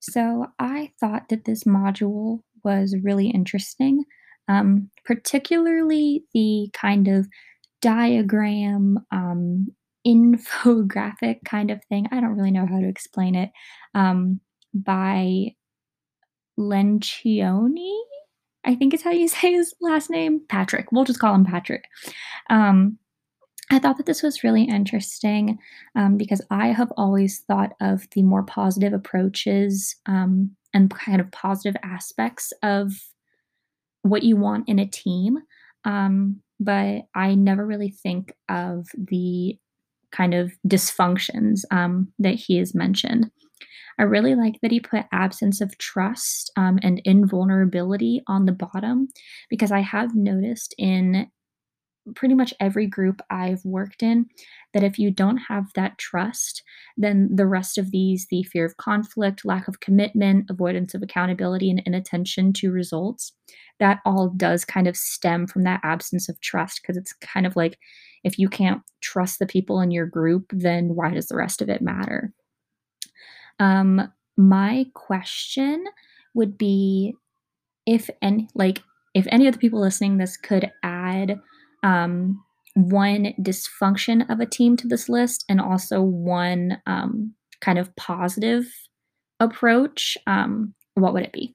So I thought that this module was really interesting, um, particularly the kind of diagram, um, infographic kind of thing. I don't really know how to explain it. Um, by Lencioni, I think is how you say his last name. Patrick. We'll just call him Patrick. Um, I thought that this was really interesting um, because I have always thought of the more positive approaches um, and kind of positive aspects of what you want in a team. Um, but I never really think of the kind of dysfunctions um, that he has mentioned. I really like that he put absence of trust um, and invulnerability on the bottom because I have noticed in pretty much every group I've worked in that if you don't have that trust, then the rest of these, the fear of conflict, lack of commitment, avoidance of accountability, and inattention to results, that all does kind of stem from that absence of trust because it's kind of like if you can't trust the people in your group, then why does the rest of it matter? Um, my question would be if any like if any of the people listening this could add um, one dysfunction of a team to this list and also one um, kind of positive approach, um, what would it be?